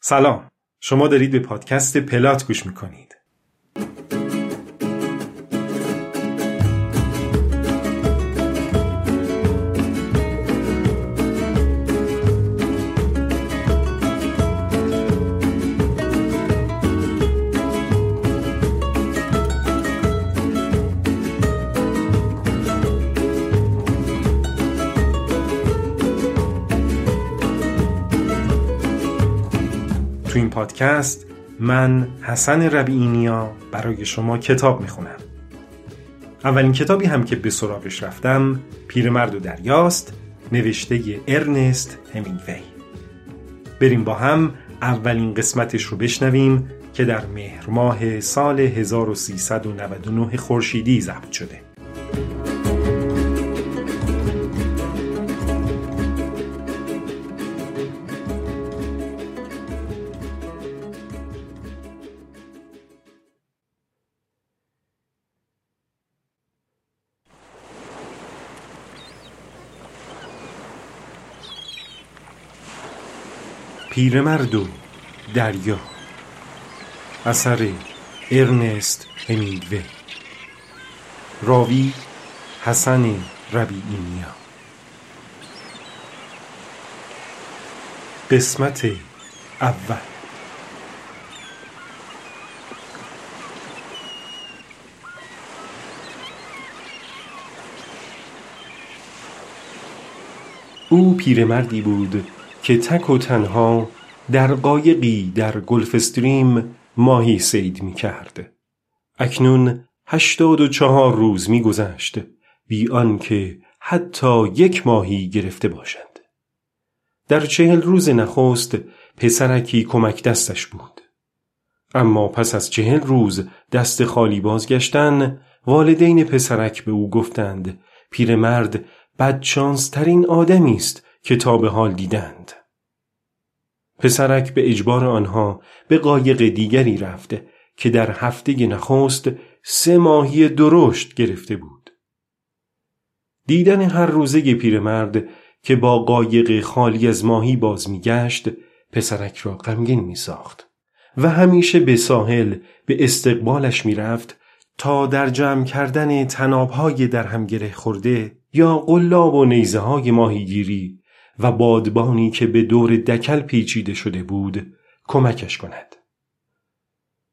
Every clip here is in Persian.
سلام. شما دارید به پادکست پلات گوش می‌کنید. پادکست من حسن ربیعینیا برای شما کتاب می‌خونم. اولین کتابی هم که به سراغش رفتم پیرمرد و دریاست نوشته ارنست همینگوی. بریم با هم اولین قسمتش رو بشنویم که در مهر ماه سال 1399 خورشیدی ضبط شده. پیرمرد و دریا. اثر ارنست همینگوی راوی حسن ربیعینیا. قسمت اول. او پیرمردی بود که تک و تنها در قایقی در گلف استریم ماهی سید می کرد. اکنون هشتاد و چهار روز می گذشت بی آنکه حتی یک ماهی گرفته باشند. در چهل روز نخست پسرکی کمک دستش بود. اما پس از چهل روز دست خالی بازگشتن والدین پسرک به او گفتند پیرمرد بدشانس ترین آدمی است که تا به حال دیدند. پسرک به اجبار آنها به قایق دیگری رفته که در هفته نخست سه ماهی درشت گرفته بود. دیدن هر روزه پیرمرد که با قایق خالی از ماهی باز میگشت پسرک را غمگین می ساخت و همیشه به ساحل به استقبالش می‌رفت تا در جمع کردن تنابهای در هم گره خورده یا قلاب و نیزه های ماهیگیری و بادبانی که به دور دکل پیچیده شده بود کمکش کند.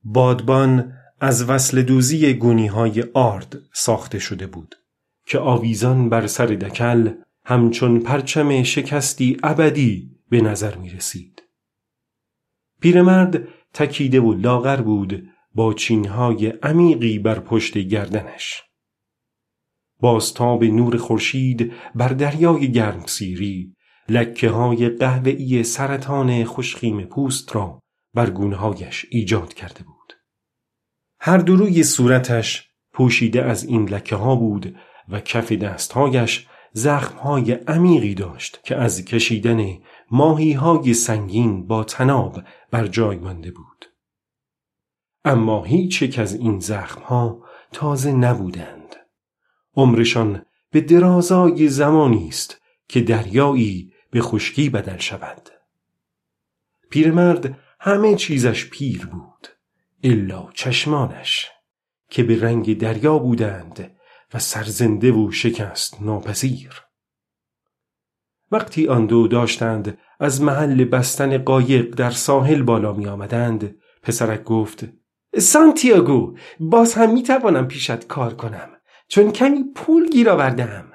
بادبان از وصل دوزی گونی های آرد ساخته شده بود که آویزان بر سر دکل همچون پرچم شکستی ابدی به نظر می رسید. پیرمرد تکیده و لاغر بود با چینهای عمیقی بر پشت گردنش. بازتاب نور خورشید بر دریای گرمسیری لکه های قهوه‌ای سرطان خوشخیم پوست را بر گونهایش ایجاد کرده بود. هر دروی صورتش پوشیده از این لکه ها بود و کف دستهایش زخم های عمیقی داشت که از کشیدن ماهی های سنگین با تناب بر جای مانده بود. اما هیچ یک از این زخم ها تازه نبودند. عمرشان به درازای زمانی است که دریایی به خشکی بدل شود. پیرمرد همه چیزش پیر بود الا چشمانش که به رنگ دریا بودند و سرزنده و شکست ناپذیر. وقتی آن دو داشتند از محل بستن قایق در ساحل بالا می آمدند پسرک گفت سانتیاگو باز هم می توانم پیشت کار کنم چون کمی پول گیر آوردم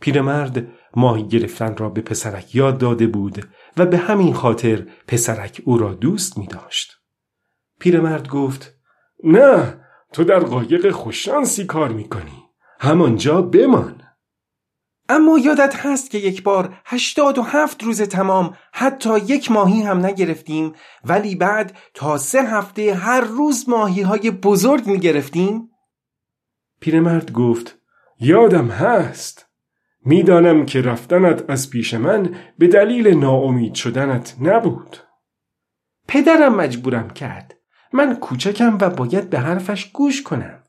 پیرمرد ماهی گرفتن را به پسرک یاد داده بود و به همین خاطر پسرک او را دوست می داشت. پیرمرد گفت نه تو در قایق خوششانسی کار می کنی. همانجا بمان. اما یادت هست که یک بار هشتاد و هفت روز تمام حتی یک ماهی هم نگرفتیم ولی بعد تا سه هفته هر روز ماهی های بزرگ می گرفتیم؟ پیرمرد گفت یادم هست می‌دانم که رفتنت از پیش من به دلیل ناامید شدنت نبود. پدرم مجبورم کرد من کوچکم و باید به حرفش گوش کنم.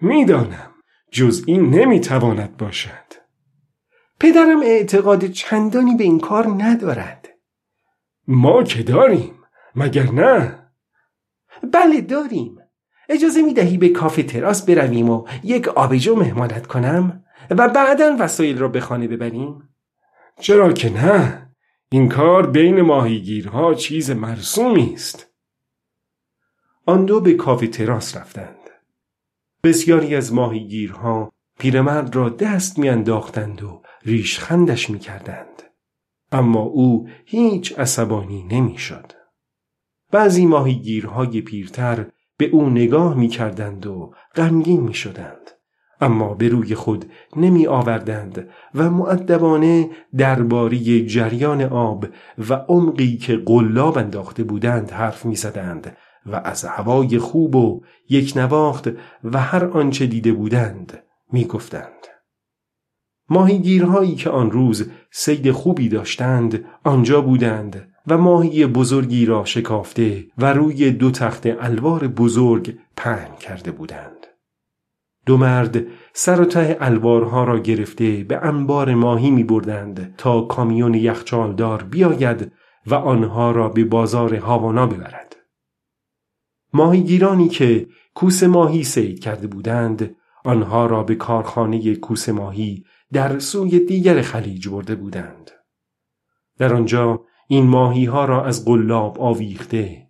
می‌دانم جز این نمی‌تواند باشد. پدرم اعتقاد چندانی به این کار ندارد. ما که داریم مگر نه؟ بله داریم. اجازه می دهی به کافه تراس برویم و یک آبجو مهمانت کنم؟ و بعدا وسایل را به خانه ببریم؟ چرا که نه. این کار بین ماهیگیرها چیز مرسومی است. آن دو به کافه تراس رفتند. بسیاری از ماهیگیرها پیرمرد را دست میانداختند و ریشخندش می‌کردند. اما او هیچ عصبانی نمی‌شد. بعضی ماهیگیرهای پیرتر به او نگاه می‌کردند و غمگین می‌شدند. اما به روی خود نمی آوردند و معدبانه درباره جریان آب و عمقی که قلاب انداخته بودند حرف می زدند و از هوای خوب و یک نواخت و هر آنچه دیده بودند می گفتند. ماهیگیرهایی که آن روز سید خوبی داشتند آنجا بودند و ماهی بزرگی را شکافته و روی دو تخت الوار بزرگ پهن کرده بودند. دو مرد سر و ته الوارها را گرفته به انبار ماهی می بردند تا کامیون یخچالدار بیاید و آنها را به بازار هاوانا ببرد. ماهیگیرانی که کوس ماهی سید کرده بودند آنها را به کارخانه کوس ماهی در سوی دیگر خلیج برده بودند. در آنجا این ماهی ها را از قلاب آویخته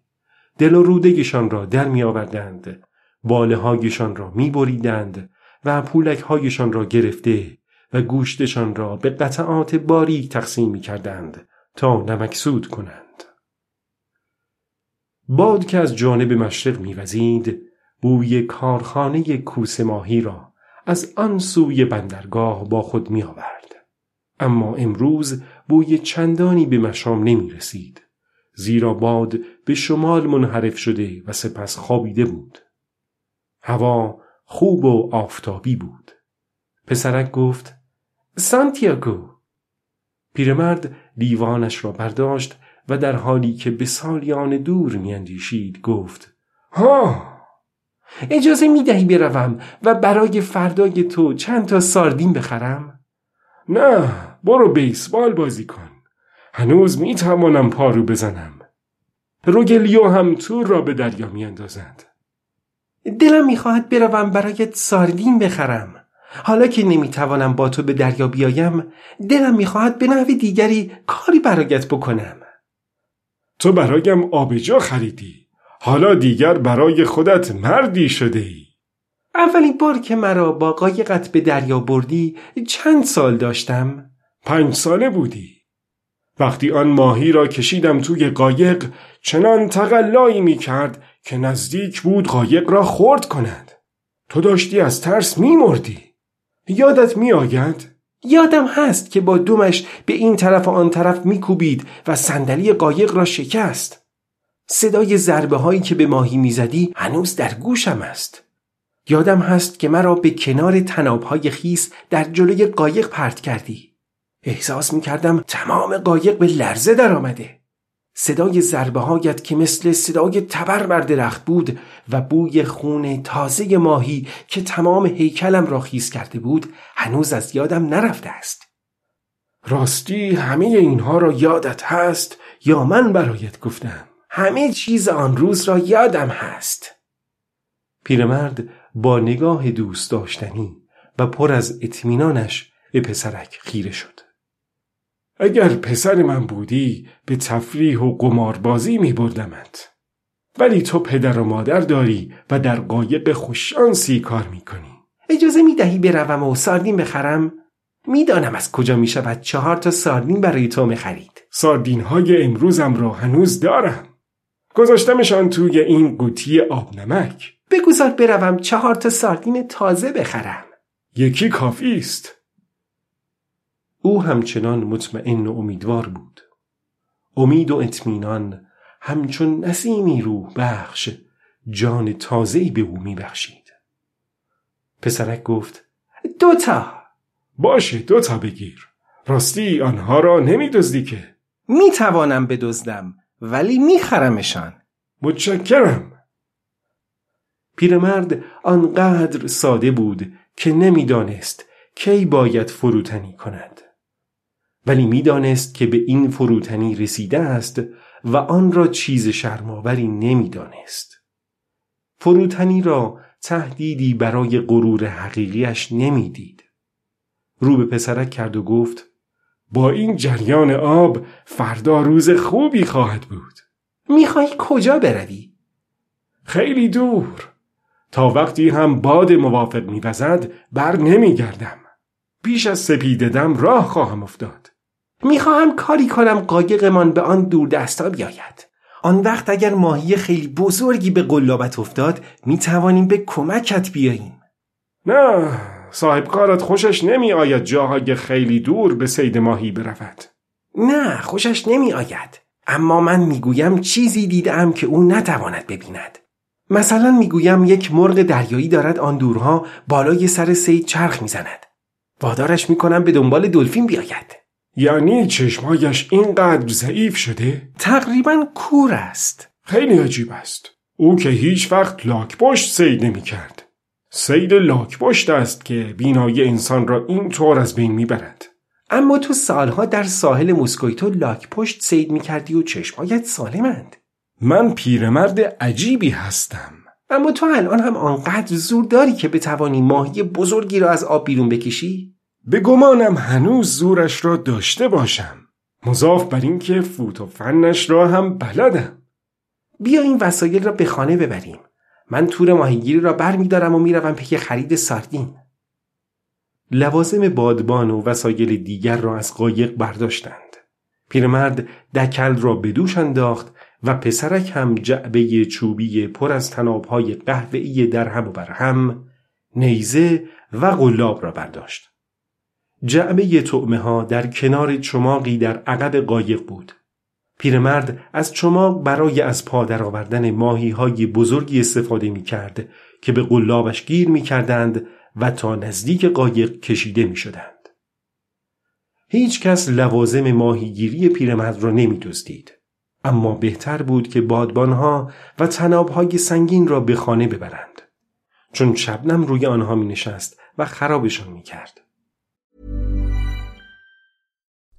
دل و رودگشان را در می آوردند باله هایشان را می بریدند و پولک هایشان را گرفته و گوشتشان را به قطعات باریک تقسیم می کردند تا نمکسود کنند. باد که از جانب مشرق میوزید بوی کارخانه کوس ماهی را از آن سوی بندرگاه با خود می آورد. اما امروز بوی چندانی به مشام نمی رسید. زیرا باد به شمال منحرف شده و سپس خوابیده بود. هوا خوب و آفتابی بود. پسرک گفت سانتیاگو پیرمرد دیوانش را برداشت و در حالی که به سالیان دور میاندیشید گفت ها اجازه می دهی بروم و برای فردای تو چند تا ساردین بخرم؟ نه برو بیسبال بازی کن هنوز می توانم پارو بزنم روگلیو هم تور را به دریا می اندازند. دلم می‌خواهد بروم برایت ساردین بخرم. حالا که نمی‌توانم با تو به دریا بیایم دلم می‌خواهد به نحو دیگری کاری برایت بکنم. تو برایم آبجا خریدی. حالا دیگر برای خودت مردی شده ای اولین بار که مرا با قایقت به دریا بردی چند سال داشتم؟ پنج ساله بودی. وقتی آن ماهی را کشیدم توی قایق چنان تقلایی می کرد که نزدیک بود قایق را خورد کند تو داشتی از ترس می مردی یادت می آید؟ یادم هست که با دومش به این طرف و آن طرف میکوبید و صندلی قایق را شکست. صدای ضربه هایی که به ماهی می‌زدی هنوز در گوشم است. یادم هست که مرا به کنار تنابهای خیس در جلوی قایق پرت کردی. احساس می‌کردم تمام قایق به لرزه در آمده. صدای ضربه هایت که مثل صدای تبر بر درخت بود و بوی خون تازه ماهی که تمام هیکلم را خیز کرده بود هنوز از یادم نرفته است. راستی همه اینها را یادت هست یا من برایت گفتم؟ همه چیز آن روز را یادم هست. پیرمرد با نگاه دوست داشتنی و پر از اطمینانش به پسرک خیره شد. اگر پسر من بودی به تفریح و قماربازی می بردمت. ولی تو پدر و مادر داری و در قایق خوششانسی کار می کنی. اجازه می دهی بروم و ساردین بخرم؟ می‌دانم از کجا می شود چهار تا ساردین برای تو می خرید. ساردین های امروزم را هنوز دارم. گذاشتمشان توی این قوطی آب نمک. بگذار بروم چهار تا ساردین تازه بخرم. یکی کافی است. او همچنان مطمئن و امیدوار بود. امید و اطمینان همچون نسیمی روح بخش جان تازه‌ای به او میبخشید. پسرک گفت دوتا باشه دوتا بگیر. راستی آنها را نمیدزدی که. می‌توانم بدزدم ولی میخرمشان. متشکرم. پیرمرد آنقدر ساده بود که نمی‌دانست کی باید فروتنی کند. ولی می‌دانست که به این فروتنی رسیده است و آن را چیز شرماوری نمی‌دانست. فروتنی را تهدیدی برای غرور حقیقیش نمی‌دید. رو به پسرک کرد و گفت با این جریان آب فردا روز خوبی خواهد بود. می‌خوای کجا بروی؟ خیلی دور. تا وقتی هم باد موافق میوزد بر نمیگردم. پیش از سپیددم راه خواهم افتاد. می‌خواهم کاری کنم قایقمان به آن دور دستا بیاید. آن وقت اگر ماهی خیلی بزرگی به قلابت افتاد می‌توانیم به کمکت بیاییم. نه صاحب کارت خوشش نمی آید جاهای خیلی دور به سید ماهی برود. نه خوشش نمی آید اما من می‌گویم چیزی دیدم که او نتواند ببیند. مثلا می‌گویم یک مرغ دریایی دارد آن دورها بالای سر سید چرخ می‌زند. وادارش می‌کنم به دنبال دلفین بیاید. یعنی چشمایش اینقدر ضعیف شده؟ تقریبا کور است. خیلی عجیب است. او که هیچ وقت لاکپشت سید نمی کرد سید لاکپشت است که بینایی انسان را این طور از بین می‌برد. اما تو سالها در ساحل مسکویتو لاکپشت سید می‌کردی و چشمایت سالمند. من پیرمرد عجیبی هستم. اما تو الان هم آنقدر زور داری که بتوانی ماهی بزرگی را از آب بیرون بکشی؟ به گمانم هنوز زورش را داشته باشم. مضاف بر اینکه فوت و فنش را هم بلدم. بیا این وسایل را به خانه ببریم. من تور ماهیگیری را بر می دارم و می‌روم پی خرید ساردین. لوازم بادبان و وسایل دیگر را از قایق برداشتند. پیرمرد دکل را به دوش انداخت و پسرک هم جعبه چوبی پر از تنابهای قهوه‌ای در هم و برهم نیزه و قلاب را برداشت. جعبه تعمه ها در کنار چماقی در عقب قایق بود پیرمرد از چماق برای از پا درآوردن ماهی های بزرگی استفاده می کرد که به قلابش گیر می کردند و تا نزدیک قایق کشیده می شدند. هیچ کس لوازم ماهیگیری پیرمرد را نمی دزدید. اما بهتر بود که بادبانها و تنابهای سنگین را به خانه ببرند. چون شبنم روی آنها می نشست و خرابشان می کرد.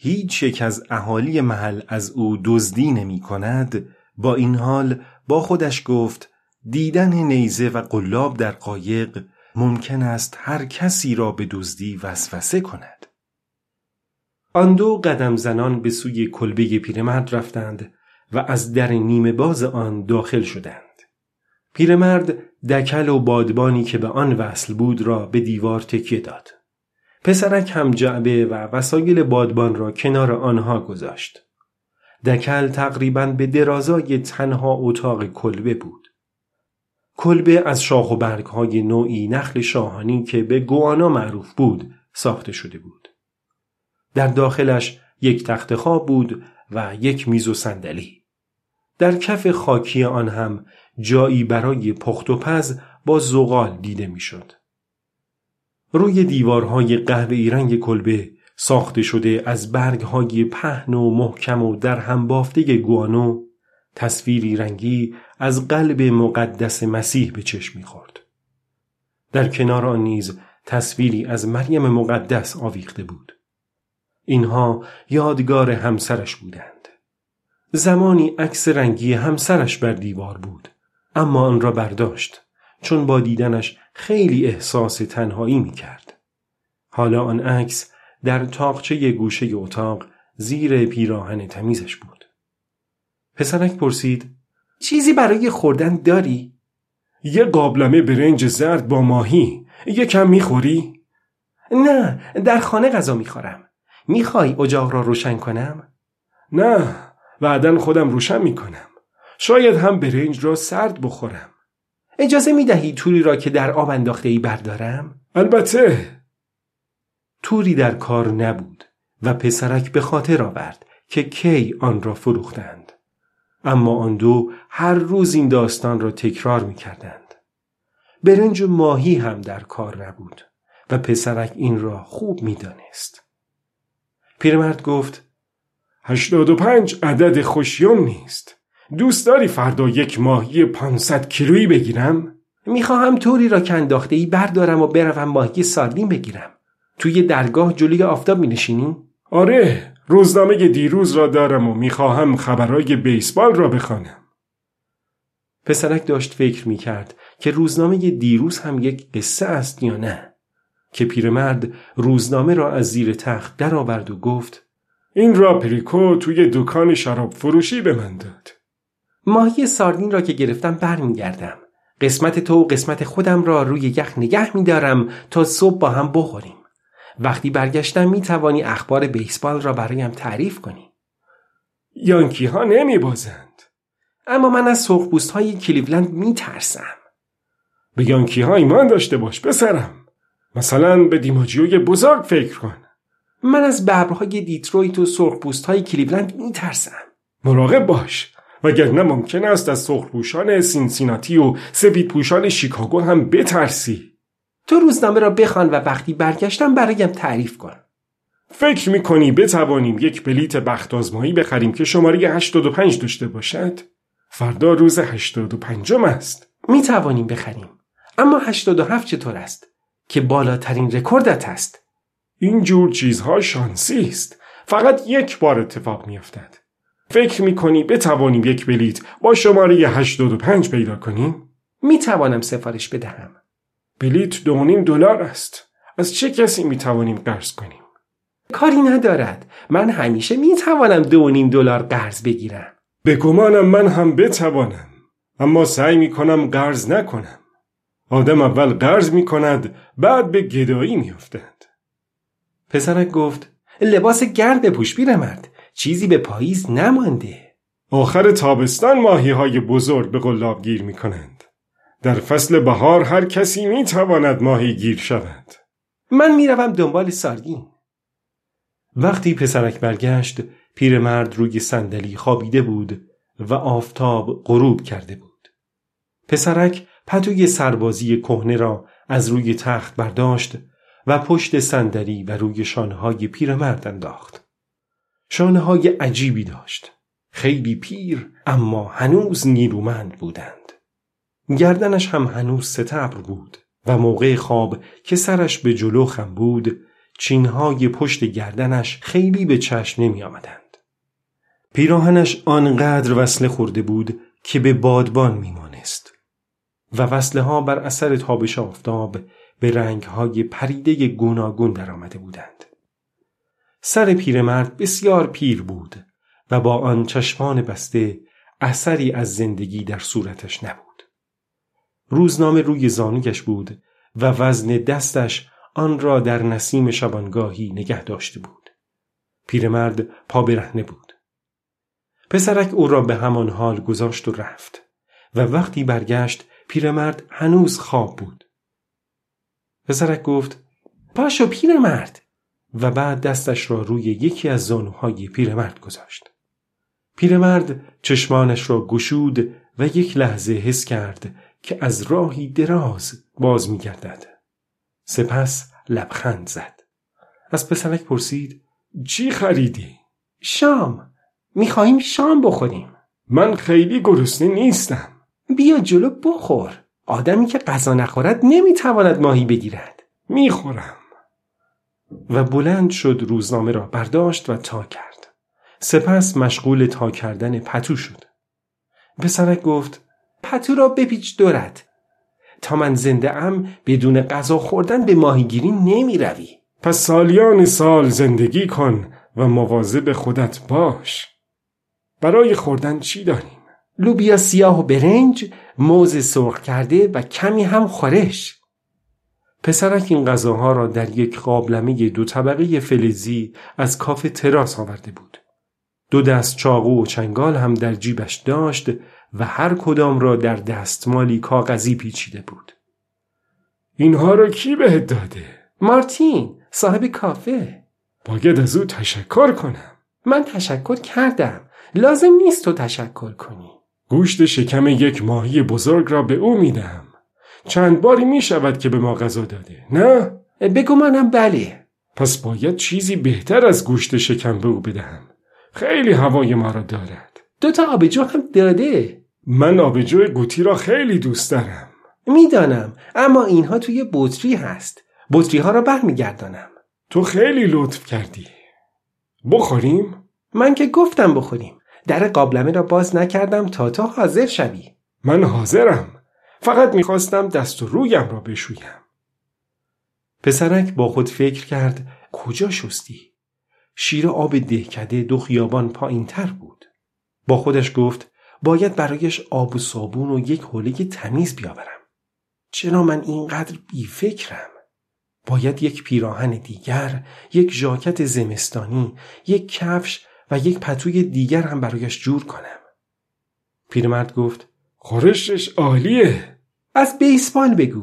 هیچ یک از اهالی محل از او دزدی نمی کند با این حال با خودش گفت دیدن نیزه و قلاب در قایق ممکن است هر کسی را به دزدی وسوسه کند. آن دو قدم زنان به سوی کلبه پیرمرد رفتند و از در نیمه باز آن داخل شدند. پیرمرد دکل و بادبانی که به آن وصل بود را به دیوار تکیه داد. پسرک هم جعبه و وسایل بادبان را کنار آنها گذاشت. دکل تقریبا به درازای تنها اتاق کلبه بود. کلبه از شاخ و برگهای نوعی نخل شاهانی که به گوانا معروف بود ساخته شده بود. در داخلش یک تخت خواب بود و یک میز و صندلی. در کف خاکی آن هم جایی برای پخت و پز با زغال دیده می‌شد. روی دیوارهای قهوه‌ای رنگ کلبه ساخته شده از برگهای پهن و محکم و در هم بافته گوانو تصویری رنگی از قلب مقدس مسیح به چشم می‌خورد. در کنار آن نیز تصویری از مریم مقدس آویخته بود. اینها یادگار همسرش بودند. زمانی عکس رنگی همسرش بر دیوار بود اما آن را برداشت چون با دیدنش خیلی احساس تنهایی می کرد. حالا آن عکس در تاقچه گوشه اتاق زیر پیراهن تمیزش بود. پسرک پرسید چیزی برای خوردن داری؟ یه قابلمه برنج زرد با ماهی یکم می‌خوری؟ نه در خانه غذا می‌خورم می‌خوای اجاق را روشن کنم؟ نه بعدا خودم روشن می‌کنم شاید هم برنج را سرد بخورم اجازه می‌دهی توری را که در آب انداخته ای بردارم؟ البته توری در کار نبود و پسرک به خاطر آورد که کی آن را فروختند اما آن دو هر روز این داستان را تکرار می کردند. برنج و ماهی هم در کار نبود و پسرک این را خوب می دانست. پیرمرد گفت هشتاد و پنج عدد خوشیوم نیست. دوست داری فردا یک ماهی پانصد کیلویی بگیرم؟ می‌خواهم توری را که انداخته ای بردارم و بروم ماهی ساردین بگیرم. توی درگاه جلوی آفتاب می نشینی؟ آره روزنامه دیروز را دارم و می‌خواهم خبرهای بیسبال را بخوانم. پسرک داشت فکر می کرد که روزنامه دیروز هم یک قصه است یا نه که پیرمرد روزنامه را از زیر تخت درآورد و گفت این را پریکو توی دکان شراب فروشی به من داد ماهی ساردین را که گرفتم برمیگردم. قسمت تو و قسمت خودم را روی یخ نگه میدارم تا صبح با هم بخوریم. وقتی برگشتم می توانی اخبار بیسبال را برایم تعریف کنی. یانکی ها نمی بازند اما من از سرخپوست های کلیولند می ترسم به یانکی ها ایمان داشته باش پسرم. مثلا به دیماجیوی بزرگ فکر کن. من از ببرهای دیترویت و سرخپوست های کلیولند می ترسم مراقب باش. وگرنه ممکن است از سرخپوشان سینسیناتی و سفیدپوشان شیکاگو هم بترسی. تو روزنامه را بخوان و وقتی برگشتم برایم تعریف کن. فکر می‌کنی بتوانیم یک بلیت بخت آزمایی بخریم که شماره 85 داشته باشد؟ فردا روز 85 است. می‌توانیم بخریم. اما 87 چطور است؟ که بالاترین رکوردت است. این جور چیزها شانسی است. فقط یک بار اتفاق میافتد. فکر می‌کنی بتوانیم یک بلیت با شماره 85 پیدا کنیم؟ می‌توانم سفارش بدهم. بلیت دو دلار است. از چه کسی می توانیم قرض کنیم؟ کاری ندارد. من همیشه می توانم دو نیم دلار قرض بگیرم. به گمانم من هم بتوانم اما سعی می کنم قرض نکنم. آدم اول قرض می کند بعد به گدایی می افتد. پسرک گفت لباس گرد بپوش مرد چیزی به پاییز نمانده. آخر تابستان ماهی های بزرگ به قلاب گیر می کنند در فصل بهار هر کسی می تواند ماهی گیر شود. من می‌روم دنبال ساردین وقتی پسرک برگشت پیرمرد روی صندلی خوابیده بود و آفتاب غروب کرده بود. پسرک پتوی سربازی کهنه را از روی تخت برداشت و پشت صندلی و روی شانههای پیرمرد انداخت. شانه های عجیبی داشت خیلی پیر اما هنوز نیرومند بودند گردنش هم هنوز ستبر بود و موقع خواب که سرش به جلو خم بود چینهای پشت گردنش خیلی به چشم نمی آمدند. پیراهنش آنقدر وصله خورده بود که به بادبان میمانست و وصله ها بر اثر تابش آفتاب به رنگ های پریده گوناگون در آمده بودند. سر پیرمرد بسیار پیر بود و با آن چشمان بسته اثری از زندگی در صورتش نبود. روزنامه روی زانویش بود و وزن دستش آن را در نسیم شبانگاهی نگه داشته بود. پیرمرد پا برهنه بود. پسرک او را به همان حال گذاشت و رفت و وقتی برگشت پیرمرد هنوز خواب بود. پسرک گفت پاشو پیرمرد و بعد دستش را روی یکی از زانوهای پیرمرد گذاشت. پیرمرد چشمانش را گشود و یک لحظه حس کرد که از راهی دراز باز می گردد. سپس لبخند زد. از پسرک پرسید چی خریدی؟ شام می‌خواهیم شام بخوریم من خیلی گرسنه نیستم بیا جلو بخور آدمی که غذا نخورد نمی‌تواند ماهی بگیرد می‌خورم و بلند شد روزنامه را برداشت و تا کرد. سپس مشغول تا کردن پتو شد. پسرک گفت پتو را بپیچ دورت. تا من زنده ام بدون غذا خوردن به ماهیگیری نمی روی. پس سالیان سال زندگی کن و مواظب خودت باش. برای خوردن چی داریم؟ لوبیا سیاه و برنج، موز سرخ کرده و کمی هم خورش. پسرک این غذاها را در یک قابلمه دو طبقه فلزی از کافه تراس آورده بود. دو دست چاقو و چنگال هم در جیبش داشت و هر کدام را در دستمالی کاغذی پیچیده بود. اینها را کی بهت داده؟ مارتین صاحب کافه باید از او تشکر کنم من تشکر کردم لازم نیست تو تشکر کنی گوشت شکم یک ماهی بزرگ را به او میدم چند باری می شود که به ما غذا داده نه؟ بگو منم بله. پس باید چیزی بهتر از گوشت شکم به او بدهم. خیلی هوای ما را دارد. دو تا آبجو هم داده. من آبجو گوتی را خیلی دوست دارم. می‌دانم اما اینها توی بطری هست. بطری ها را برمیگردانم. تو خیلی لطف کردی. بخوریم؟ من که گفتم بخوریم. در قابلمه را باز نکردم تا تو حاضر شوی. من حاضرم. فقط می‌خواستم دست و رویم را بشویم پسرک با خود فکر کرد کجا شستی؟ شیر آب دهکده دو خیابان پایین تر بود با خودش گفت باید برایش آب و صابون و یک حوله تمیز بیاورم چرا من اینقدر بیفکرم باید یک پیراهن دیگر، یک ژاکت زمستانی، یک کفش و یک پتوی دیگر هم برایش جور کنم. پیرمرد گفت خورشش عالیه. از بیسبال بگو.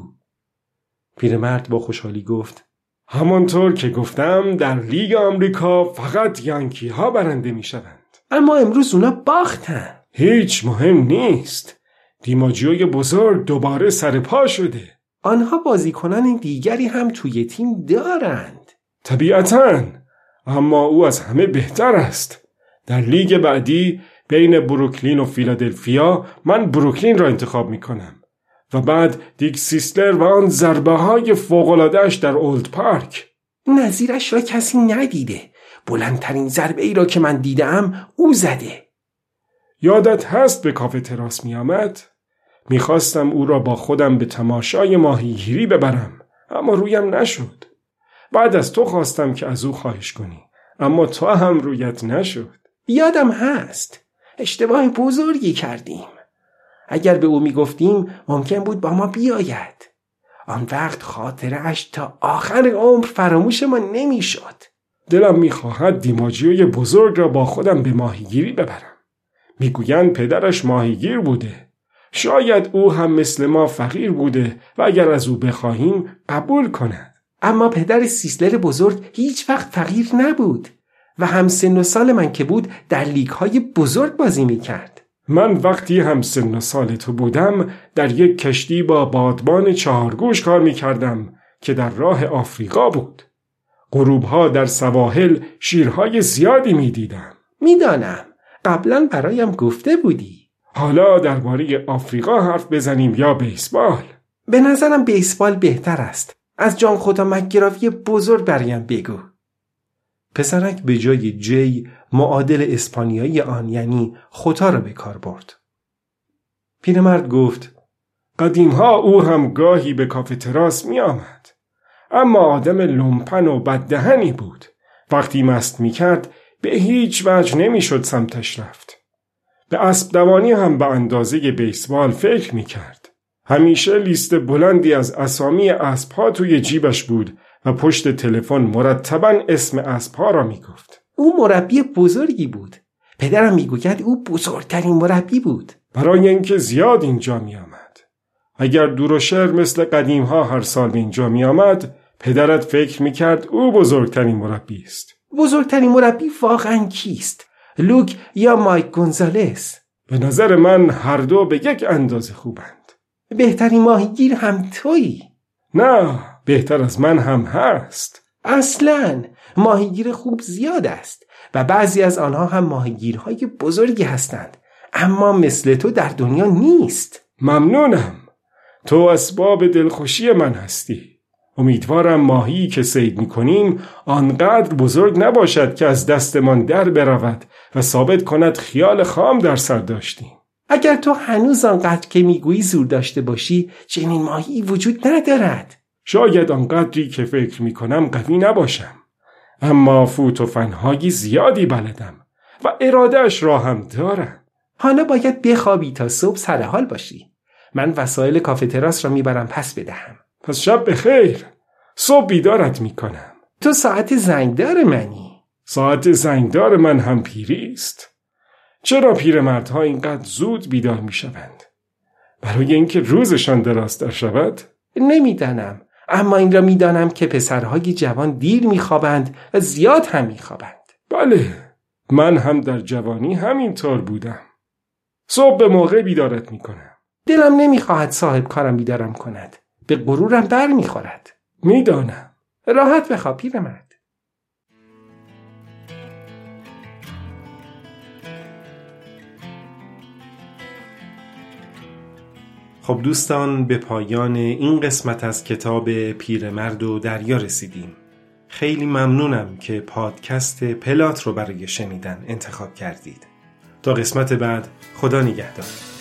پیرمرد با خوشحالی گفت همانطور که گفتم در لیگ آمریکا فقط یانکی ها برنده می شوند. اما امروز اونا باختن. هیچ مهم نیست. دیماجیوی بزرگ دوباره سر پا شده. آنها بازیکنان دیگری هم توی تیم دارند طبیعتا اما او از همه بهتر است در لیگ بعدی بین بروکلین و فیلادلفیا من بروکلین را انتخاب می کنم و بعد دیک سیسلر و آن ضربه های در اولد پارک. نظیرش را کسی ندیده. بلندترین ضربه ای را که من دیدم او زده. یادت هست به کافه تراس می آمد؟ می‌خواستم او را با خودم به تماشای ماهیگیری ببرم اما رویم نشد. بعد از تو خواستم که از او خواهش کنی اما تو هم رویت نشد. یادم هست. اشتباه بزرگی کردیم. اگر به او می‌گفتیم ممکن بود با ما بیاید. آن وقت خاطرش تا آخر عمر فراموش ما نمی‌شد. دلم می‌خواهد دیماجیوی بزرگ را با خودم به ماهیگیری ببرم. می‌گویند پدرش ماهیگیر بوده. شاید او هم مثل ما فقیر بوده و اگر از او بخواهیم قبول کند. اما پدر سیسلر بزرگ هیچ وقت فقیر نبود. و هم سن و سال من که بود در لیگ های بزرگ بازی می کرد. من وقتی هم سن و سال تو بودم در یک کشتی با بادبان چهارگوش کار می کردم که در راه آفریقا بود. غروبها در سواحل شیرهای زیادی می دیدم. می‌دانم قبلا برایم گفته بودی. حالا درباره آفریقا حرف بزنیم یا بیسبال به نظرم بیسبال بهتر است از جان خدا مکگرافی بزرگ برایم بگو پسرک به جای جی معادل اسپانیایی آن یعنی خطا را به کار برد پیرمرد گفت قدیمها او هم گاهی به کافه تراس می آمد. اما آدم لومپن و بددهنی بود وقتی مست می کرد به هیچ وجه نمی شد سمتش رفت به اسب دوانی هم به اندازه بیسبال فکر می کرد. همیشه لیست بلندی از اسامی اسبها توی جیبش بود و پشت تلفن مرتبا اسم اسبها را می گفت. او مربی بزرگی بود. پدرم می‌گوید او بزرگترین مربی بود. برای اینکه زیاد اینجا می آمد. اگر دور مثل قدیم ها هر سال به اینجا می آمد پدرت فکر می کرد او بزرگترین مربی است بزرگترین مربی واقعا کیست؟ لوک یا مایک گونزالس؟ به نظر من هر دو به یک اندازه خوبند بهترین ماهیگیر هم تویی نه بهتر از من هم هست. اصلا. ماهیگیر خوب زیاد است و بعضی از آنها هم ماهیگیرهای بزرگی هستند. اما مثل تو در دنیا نیست. ممنونم. تو اسباب دلخوشی من هستی. امیدوارم ماهی که سید می کنیم آنقدر بزرگ نباشد که از دستمان در برود و ثابت کند خیال خام در سر داشتیم. اگر تو هنوز آنقدر که می‌گویی زور داشته باشی چنین ماهی وجود ندارد. شاید آنقدری که فکر می کنم قوی نباشم. اما فوت و فنهایی زیادی بلدم و ارادهش را هم دارم. حالا باید بخوابی تا صبح سر حال باشی. من وسایل کافه تراس را می‌برم پس بدهم. پس شب بخیر. صبح بیدارت می‌کنم. تو ساعت زنگدار منی. ساعت زنگدار من هم پیری است. چرا پیرمردها اینقدر زود بیدار می‌شوند؟ برای اینکه روزشان درازتر شود؟ نمی‌دانم. اما این را می‌دانم که پسرهای جوان دیر میخوابند و زیاد هم میخوابند. بله من هم در جوانی همینطور بودم. صبح به موقع بیدارت می‌کنم. دلم نمی‌خواهد صاحب کارم بیدارم کند. به غرورم بر می‌خورد می‌دانم. راحت بخواب پیرمرد خب دوستان به پایان این قسمت از کتاب پیرمرد و دریا رسیدیم. خیلی ممنونم که پادکست پلات رو برای شنیدن انتخاب کردید. تا قسمت بعد خدا نگهدار.